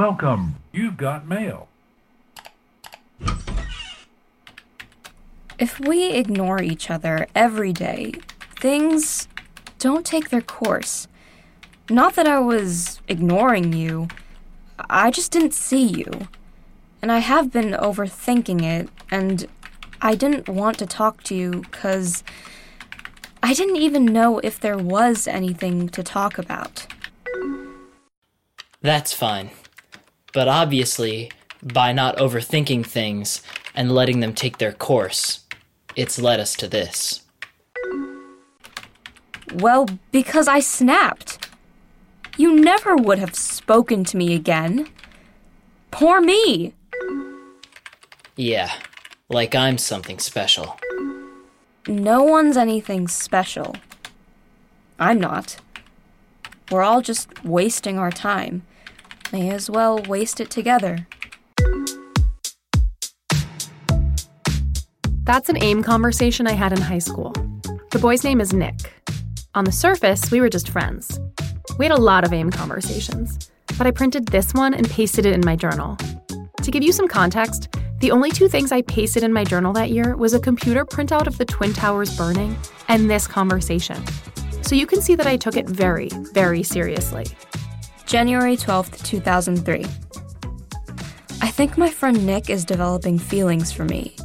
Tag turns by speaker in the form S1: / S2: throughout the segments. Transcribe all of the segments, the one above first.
S1: Welcome. You've got mail.
S2: If we ignore each other every day, things don't take their course. Not that I was ignoring you, I just didn't see you. And I have been overthinking it, and I didn't want to talk to you because I didn't even know if there was anything to talk about.
S3: That's fine. But obviously, by not overthinking things and letting them take their course, it's led us to this.
S2: Well, because I snapped. You never would have spoken to me again. Poor me.
S3: Yeah, like I'm something special.
S2: No one's anything special. I'm not. We're all just wasting our time. May as well waste it together.
S4: That's an AIM conversation I had in high school. The boy's name is Nick. On the surface, we were just friends. We had a lot of AIM conversations, but I printed this one and pasted it in my journal. To give you some context, the only two things I pasted in my journal that year was a computer printout of the Twin Towers burning and this conversation. So you can see that I took it very, very seriously.
S2: January 12th, 2003. I think my friend Nick is developing feelings for me.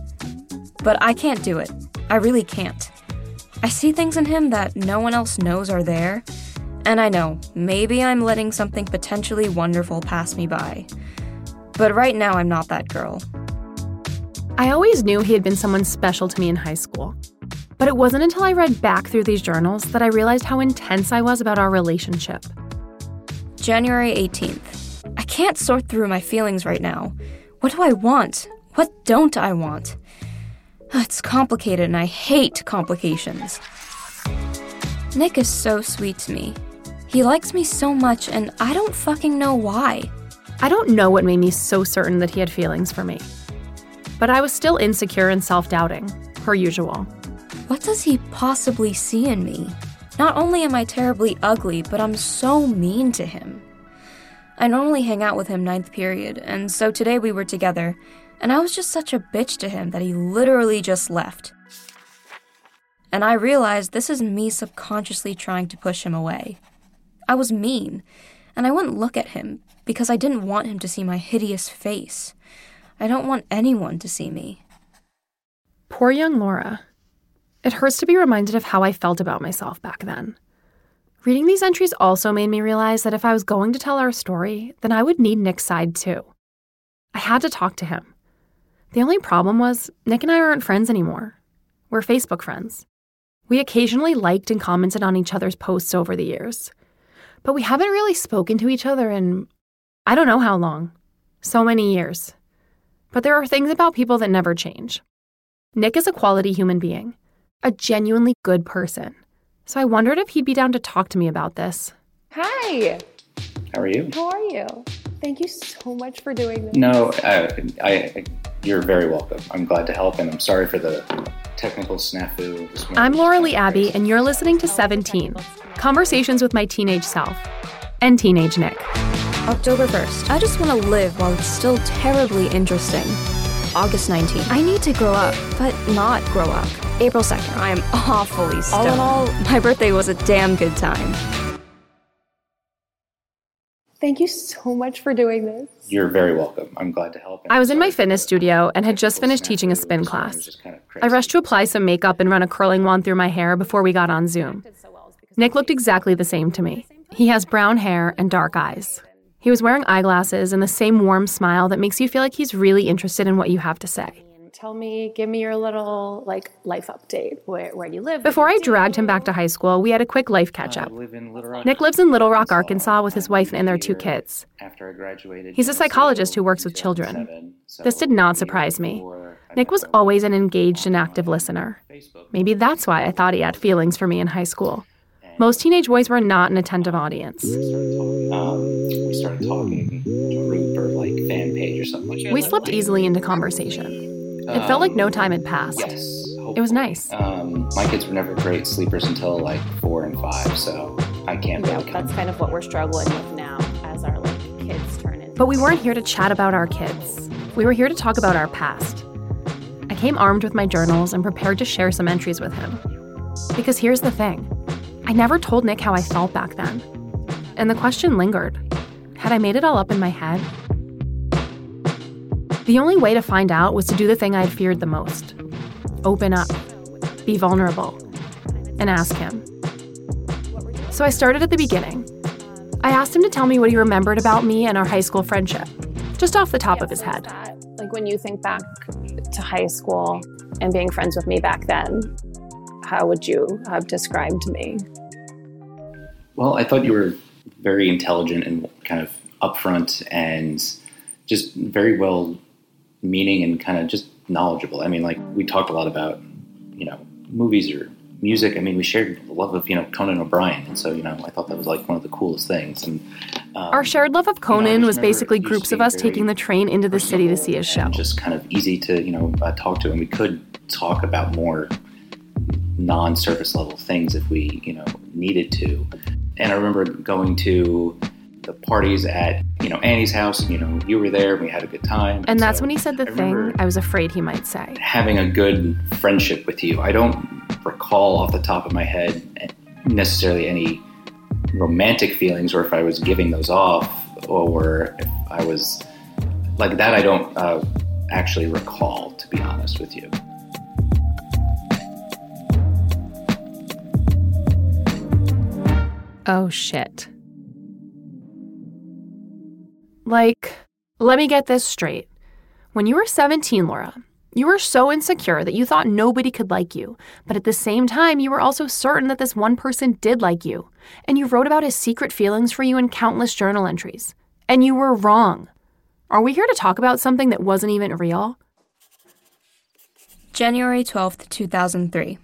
S2: But I can't do it. I really can't. I see things in him that no one else knows are there, and I know, maybe I'm letting something potentially wonderful pass me by. But right now, I'm not that girl.
S4: I always knew he had been someone special to me in high school. But it wasn't until I read back through these journals that I realized how intense I was about our relationship.
S2: January 18th. I can't sort through my feelings right now. What do I want? What don't I want? It's complicated and I hate complications. Nick is so sweet to me. He likes me so much and I don't fucking know why.
S4: I don't know what made me so certain that he had feelings for me. But I was still insecure and self doubting, per usual.
S2: What does he possibly see in me? Not only am I terribly ugly, but I'm so mean to him. I normally hang out with him ninth period, and so today we were together, and I was just such a bitch to him that he literally just left. And I realized this is me subconsciously trying to push him away. I was mean, and I wouldn't look at him because I didn't want him to see my hideous face. I don't want anyone to see me.
S4: Poor young Laura. It hurts to be reminded of how I felt about myself back then. Reading these entries also made me realize that if I was going to tell our story, then I would need Nick's side too. I had to talk to him. The only problem was, Nick and I aren't friends anymore. We're Facebook friends. We occasionally liked and commented on each other's posts over the years. But we haven't really spoken to each other in I don't know how long. So many years. But there are things about people that never change. Nick is a quality human being a genuinely good person. So I wondered if he'd be down to talk to me about this.
S5: Hi.
S6: How are you?
S5: How are you? Thank you so much for doing this.
S6: No, I, I, you're very welcome. I'm glad to help, and I'm sorry for the technical snafu. This.
S4: I'm Laura Lee Abbey, and you're listening to 17 Conversations with My Teenage Self and Teenage Nick.
S2: October 1st. I just want to live while it's still terribly interesting. August 19th. I need to grow up, but not grow up. April 2nd. I am awfully stoned. All in all, my birthday was a damn good time.
S5: Thank you so much for doing this.
S6: You're very welcome. I'm glad to help.
S4: I was in my fitness studio and had just finished teaching a spin class.
S6: was just kind of
S4: I rushed to apply some makeup and run a curling wand through my hair before we got on Zoom. Nick looked exactly the same to me. He has brown hair and dark eyes. He was wearing eyeglasses and the same warm smile that makes you feel like he's really interested in what you have to say.
S5: Tell me, give me your little like life update. Where where do you live?
S4: Before I dragged him back to high school, we had a quick life catch up.
S6: live in Little Rock.
S4: Nick lives in Little Rock, Arkansas with his wife and their two kids.
S6: After I graduated,
S4: He's a psychologist who works with children. This did not surprise me. Nick was always an engaged and active listener. Maybe that's why I thought he had feelings for me in high school. Most teenage boys were not an attentive audience.
S6: Um, we started talking group or like fan page or something like that.
S4: We slipped easily into conversation. It felt like no time had passed.
S6: Yes.
S4: It was nice.
S6: Um, my kids were never great sleepers until like four and five, so I can't
S5: Yeah,
S6: really
S5: that's kind of what we're struggling with now as our like kids turn into
S4: But we weren't here to chat about our kids. We were here to talk about our past. I came armed with my journals and prepared to share some entries with him. Because here's the thing I never told Nick how I felt back then. And the question lingered had I made it all up in my head? The only way to find out was to do the thing I'd feared the most open up, be vulnerable, and ask him. So I started at the beginning. I asked him to tell me what he remembered about me and our high school friendship, just off the top of his head.
S5: Like when you think back to high school and being friends with me back then, how would you have described me?
S6: Well, I thought you were very intelligent and kind of upfront and just very well meaning and kind of just knowledgeable. I mean, like we talked a lot about, you know, movies or music. I mean, we shared the love of, you know, Conan O'Brien. And so, you know, I thought that was like one of the coolest things. And um,
S4: Our shared love of
S6: you know,
S4: Conan was basically groups of us taking the train into the city to see his show.
S6: just kind of easy to you know uh, talk to, and we could talk about more non-surface level things if we you know needed to. And I remember going to the parties at you know Annie's house, and you know you were there, and we had a good time.
S4: And that's
S6: so
S4: when he said the
S6: I
S4: thing I was afraid he might say.
S6: having a good friendship with you. I don't recall off the top of my head necessarily any romantic feelings, or if I was giving those off, or if I was like that. I don't uh, actually recall, to be honest with you.
S4: Oh shit. Like, let me get this straight. When you were 17, Laura, you were so insecure that you thought nobody could like you, but at the same time, you were also certain that this one person did like you, and you wrote about his secret feelings for you in countless journal entries. And you were wrong. Are we here to talk about something that wasn't even real?
S2: January 12th, 2003.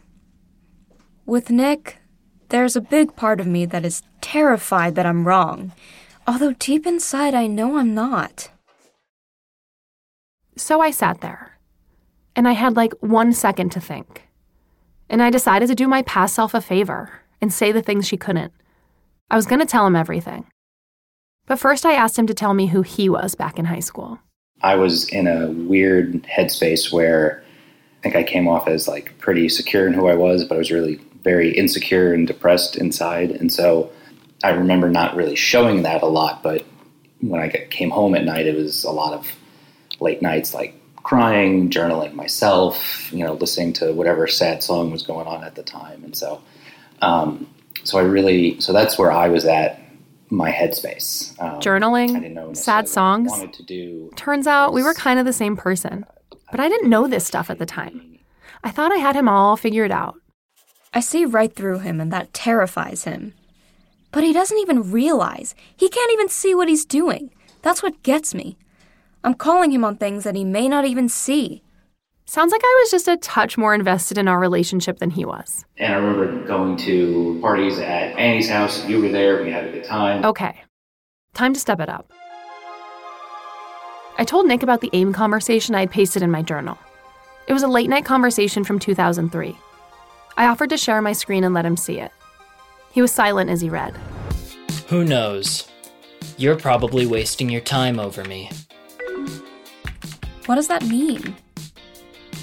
S2: With Nick, there's a big part of me that is terrified that I'm wrong, although deep inside I know I'm not.
S4: So I sat there, and I had like one second to think. And I decided to do my past self a favor and say the things she couldn't. I was going to tell him everything. But first, I asked him to tell me who he was back in high school.
S6: I was in a weird headspace where I think I came off as like pretty secure in who I was, but I was really very insecure and depressed inside. And so I remember not really showing that a lot, but when I came home at night, it was a lot of late nights, like crying, journaling myself, you know, listening to whatever sad song was going on at the time. And so, um, so I really, so that's where I was at my headspace. Um,
S4: Journaling,
S6: I didn't know
S4: sad
S6: necessarily what I
S4: songs.
S6: Wanted to do.
S4: Turns out we were kind of the same person, but I didn't know this stuff at the time. I thought I had him all figured out.
S2: I see right through him, and that terrifies him. But he doesn't even realize. He can't even see what he's doing. That's what gets me. I'm calling him on things that he may not even see.
S4: Sounds like I was just a touch more invested in our relationship than he was.
S6: And I remember going to parties at Annie's house. You were there. We had a good time.
S4: Okay, time to step it up. I told Nick about the AIM conversation I had pasted in my journal. It was a late night conversation from 2003. I offered to share my screen and let him see it. He was silent as he read.
S3: Who knows? You're probably wasting your time over me.
S2: What does that mean?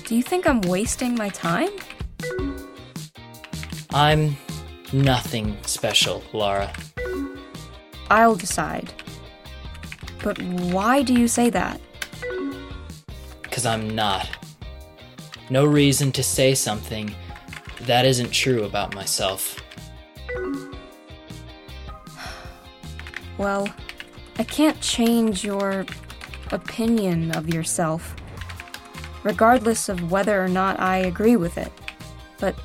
S2: Do you think I'm wasting my time?
S3: I'm nothing special, Lara.
S2: I'll decide. But why do you say that?
S3: Because I'm not. No reason to say something that isn't true about myself.
S2: Well, I can't change your opinion of yourself, regardless of whether or not I agree with it. But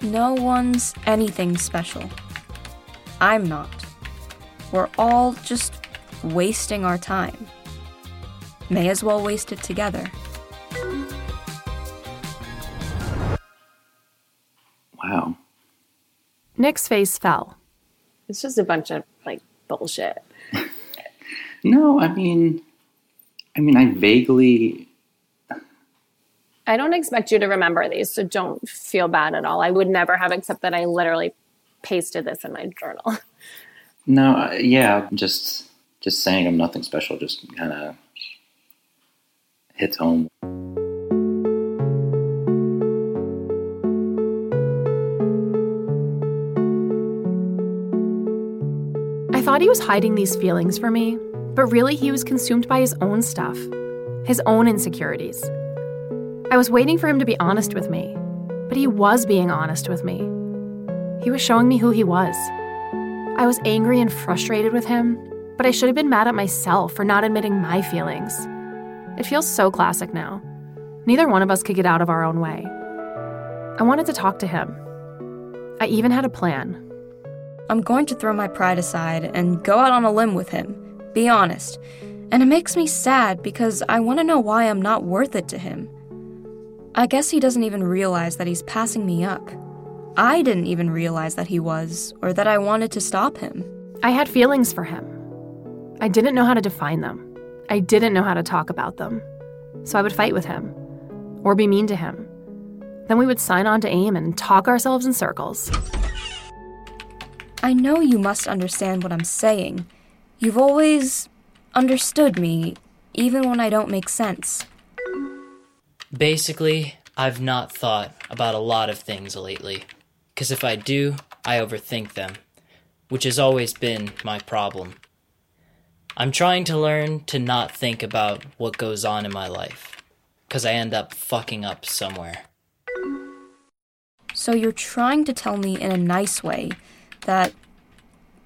S2: no one's anything special. I'm not. We're all just wasting our time. May as well waste it together.
S4: Nick's face fell.
S5: It's just a bunch of like bullshit.
S6: No, I mean, I mean, I vaguely.
S5: I don't expect you to remember these, so don't feel bad at all. I would never have, except that I literally pasted this in my journal.
S6: No, uh, yeah, just just saying I'm nothing special just kind of hits home.
S4: Thought he was hiding these feelings from me, but really he was consumed by his own stuff, his own insecurities. I was waiting for him to be honest with me, but he was being honest with me. He was showing me who he was. I was angry and frustrated with him, but I should have been mad at myself for not admitting my feelings. It feels so classic now. Neither one of us could get out of our own way. I wanted to talk to him. I even had a plan.
S2: I'm going to throw my pride aside and go out on a limb with him. Be honest. And it makes me sad because I want to know why I'm not worth it to him. I guess he doesn't even realize that he's passing me up. I didn't even realize that he was, or that I wanted to stop him.
S4: I had feelings for him. I didn't know how to define them. I didn't know how to talk about them. So I would fight with him, or be mean to him. Then we would sign on to AIM and talk ourselves in circles.
S2: I know you must understand what I'm saying. You've always understood me, even when I don't make sense.
S3: Basically, I've not thought about a lot of things lately. Because if I do, I overthink them, which has always been my problem. I'm trying to learn to not think about what goes on in my life, because I end up fucking up somewhere.
S2: So you're trying to tell me in a nice way that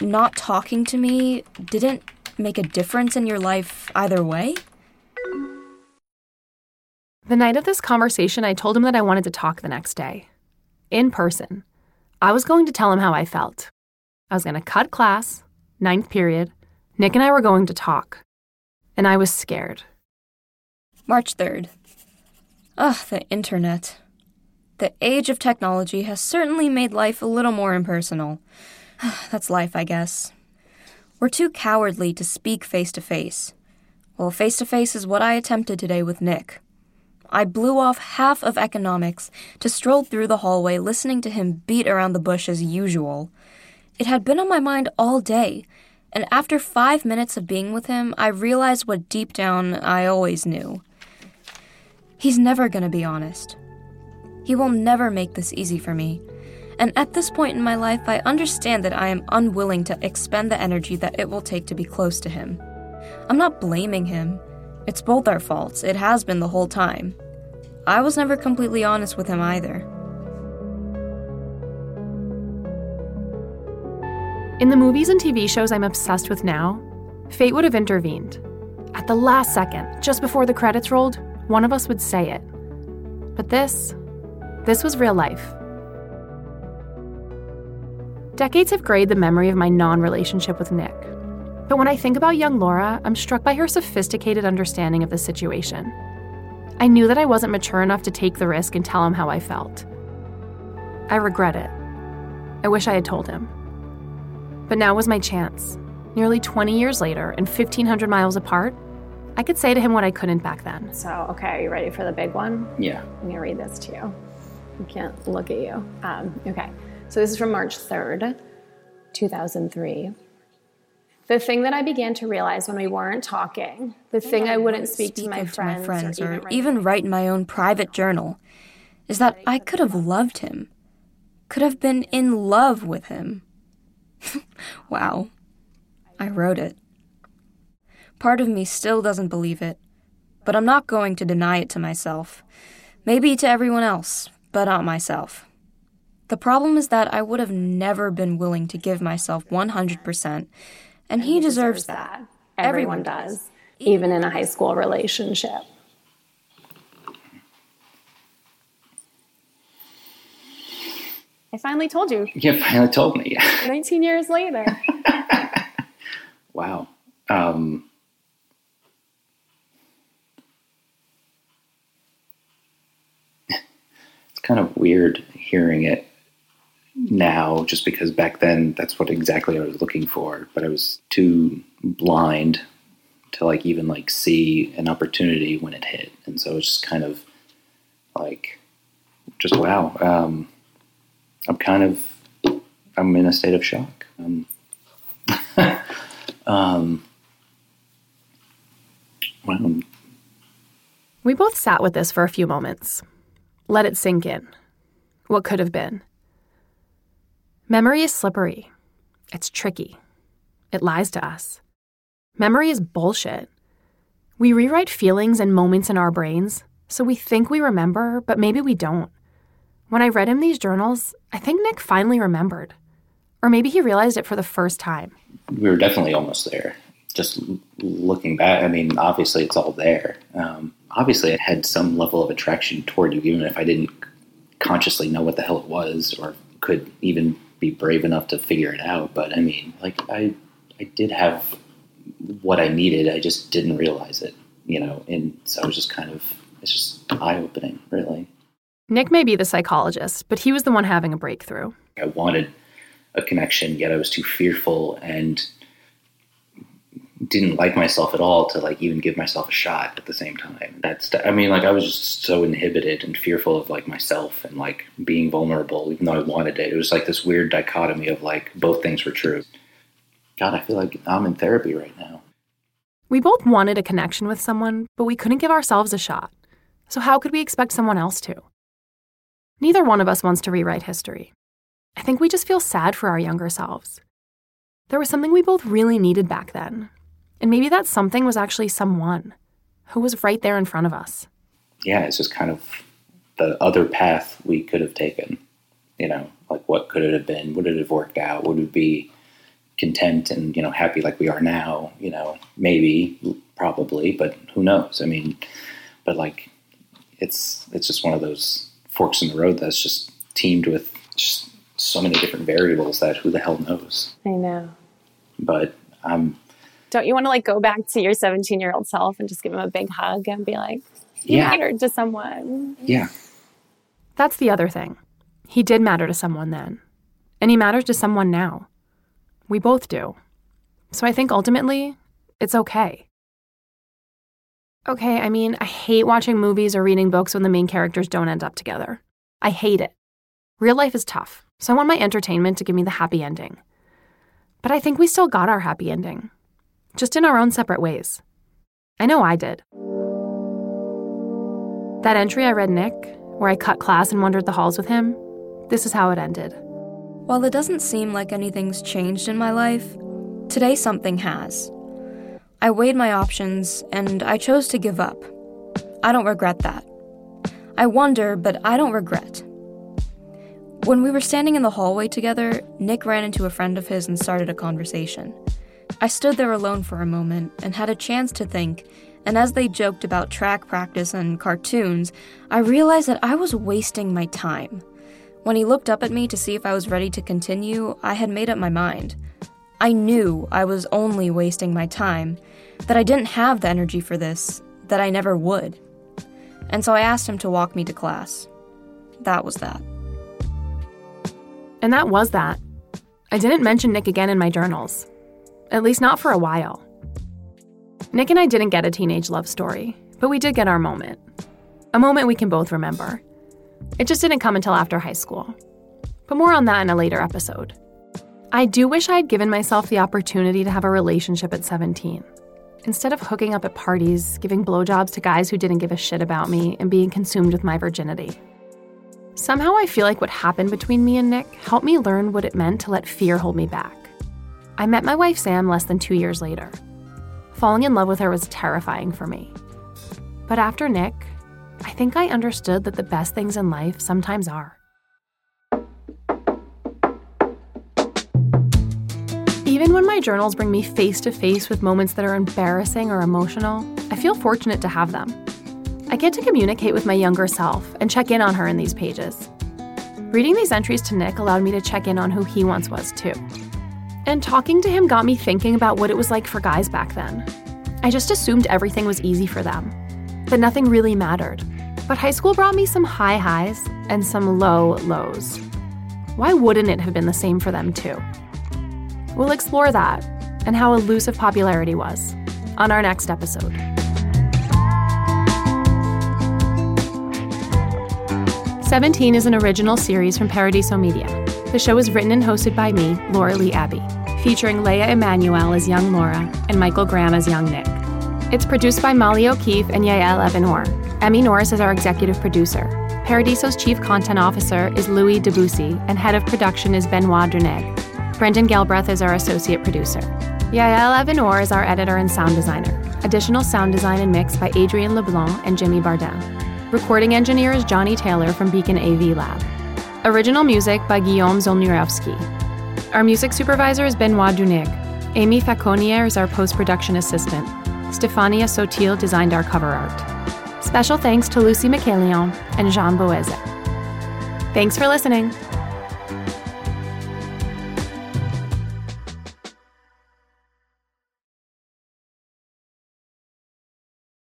S2: not talking to me didn't make a difference in your life either way?
S4: The night of this conversation, I told him that I wanted to talk the next day. In person. I was going to tell him how I felt. I was going to cut class, ninth period. Nick and I were going to talk. And I was scared.
S2: March 3rd. Ugh, the internet. The age of technology has certainly made life a little more impersonal. That's life, I guess. We're too cowardly to speak face to face. Well, face to face is what I attempted today with Nick. I blew off half of economics to stroll through the hallway listening to him beat around the bush as usual. It had been on my mind all day, and after five minutes of being with him, I realized what deep down I always knew. He's never gonna be honest. He will never make this easy for me. And at this point in my life, I understand that I am unwilling to expend the energy that it will take to be close to him. I'm not blaming him. It's both our faults. It has been the whole time. I was never completely honest with him either.
S4: In the movies and TV shows I'm obsessed with now, fate would have intervened. At the last second, just before the credits rolled, one of us would say it. But this, this was real life. Decades have grayed the memory of my non relationship with Nick. But when I think about young Laura, I'm struck by her sophisticated understanding of the situation. I knew that I wasn't mature enough to take the risk and tell him how I felt. I regret it. I wish I had told him. But now was my chance. Nearly 20 years later and 1,500 miles apart, I could say to him what I couldn't back then.
S5: So, okay, are you ready for the big one?
S6: Yeah.
S5: I'm going to read this to you. I can't look at you. Um, okay, so this is from March 3rd, 2003. The thing that I began to realize when we weren't talking, the thing I wouldn't speak, to, my
S2: of
S5: friends,
S2: or,
S5: write
S2: even write in my own private journal, is that I could have loved him, could have been in love with him. wow. I wrote it. Part of me still doesn't believe it, but I'm not going to deny it to myself. Maybe to everyone else, but not myself. The problem is that I would have never been willing to give myself 100%, and he deserves that.
S5: Everyone does, even in a high school relationship. I finally told you
S6: You finally told me.
S5: 19 years later.
S6: wow. Um, it's kind of weird hearing it now, just because back then that's what exactly I was looking for, but I was too blind to like even like see an opportunity when it hit, and so it's just kind of like just wow. Um, I'm kind of I'm in a state of shock. Um, um, Well,
S4: We both sat with this for a few moments. Let it sink in. What could have been? Memory is slippery. It's tricky. It lies to us. Memory is bullshit. We rewrite feelings and moments in our brains, so we think we remember, but maybe we don't. When I read him these journals, I think Nick finally remembered. Or maybe he realized it for the first time.
S6: we were definitely almost there. Just looking back, I mean, obviously it's all there. Um, obviously, I had some level of attraction toward you, even if I didn't consciously know what the hell it was or could even be brave enough to figure it out. But I mean, like I, I did have what I needed. I just didn't realize it, you know. And so I was just kind of, it's just eye opening, really.
S4: Nick may be the psychologist, but he was the one having a breakthrough.
S6: I wanted a connection, yet I was too fearful and didn't like myself at all to like even give myself a shot at the same time. That's I mean like I was just so inhibited and fearful of like myself and like being vulnerable even though I wanted it. It was like this weird dichotomy of like both things were true. God, I feel like I'm in therapy right now.
S4: We both wanted a connection with someone, but we couldn't give ourselves a shot. So, how could we expect someone else to? Neither one of us wants to rewrite history. I think we just feel sad for our younger selves. There was something we both really needed back then. And maybe that something was actually someone who was right there in front of us.
S6: Yeah, it's just kind of the other path we could have taken. You know, like what could it have been? Would it have worked out? Would it be content and you know happy like we are now? You know, maybe, probably, but who knows? I mean, but like, it's it's just one of those forks in the road that's just teamed with just so many different variables that who the hell knows?
S5: I know.
S6: But I'm
S5: Don't you want to like go back to your 17 year old self and just give him a big hug and be like, you
S6: Yeah.
S5: mattered to someone?
S6: yeah,
S4: That's the other thing. He did matter to someone then, and he matters to someone now. We both do. So I think ultimately, it's okay. Okay, I mean, I hate watching movies or reading books when the main characters don't end up together. I hate it. Real life is tough, so I want my entertainment to give me the happy ending. But I think we still got our happy ending, just in our own separate ways. I know I did. That entry I read Nick, where I cut class and wandered the halls with him, this is how it ended.
S2: While it doesn't seem like anything's changed in my life, today something has. I weighed my options and I chose to give up. I don't regret that. I wonder, but I don't regret. When we were standing in the hallway together, Nick ran into a friend of his and started a conversation. I stood there alone for a moment and had a chance to think, and as they joked about track practice and cartoons, I realized that I was wasting my time. When he looked up at me to see if I was ready to continue, I had made up my mind. I knew I was only wasting my time, that I didn't have the energy for this, that I never would. And so I asked him to walk me to class. That was that.
S4: And that was that. I didn't mention Nick again in my journals, at least not for a while. Nick and I didn't get a teenage love story, but we did get our moment. A moment we can both remember. It just didn't come until after high school. But more on that in a later episode. I do wish I had given myself the opportunity to have a relationship at 17. Instead of hooking up at parties, giving blowjobs to guys who didn't give a shit about me, and being consumed with my virginity. Somehow I feel like what happened between me and Nick helped me learn what it meant to let fear hold me back. I met my wife Sam less than two years later. Falling in love with her was terrifying for me. But after Nick, I think I understood that the best things in life sometimes are. Even when my journals bring me face to face with moments that are embarrassing or emotional, I feel fortunate to have them. I get to communicate with my younger self and check in on her in these pages. Reading these entries to Nick allowed me to check in on who he once was, too. And talking to him got me thinking about what it was like for guys back then. I just assumed everything was easy for them, that nothing really mattered. But high school brought me some high highs and some low lows. Why wouldn't it have been the same for them, too? We'll explore that and how elusive popularity was on our next episode. Seventeen is an original series from Paradiso Media. The show is written and hosted by me, Laura Lee Abbey, featuring Leia Emanuel as young Laura and Michael Graham as young Nick. It's produced by Molly O'Keefe and Yael Evanor. Emmy Norris is our executive producer. Paradiso's chief content officer is Louis Debussy, and head of production is Benoit Duneg. Brendan Galbraith is our associate producer. Yael Evanor is our editor and sound designer. Additional sound design and mix by Adrian LeBlanc and Jimmy Bardem. Recording engineer is Johnny Taylor from Beacon AV Lab. Original music by Guillaume Zolnirovsky. Our music supervisor is Benoit Dunig. Amy Faconier is our post production assistant. Stefania Sotil designed our cover art. Special thanks to Lucy McCallion and Jean Boeze. Thanks for listening.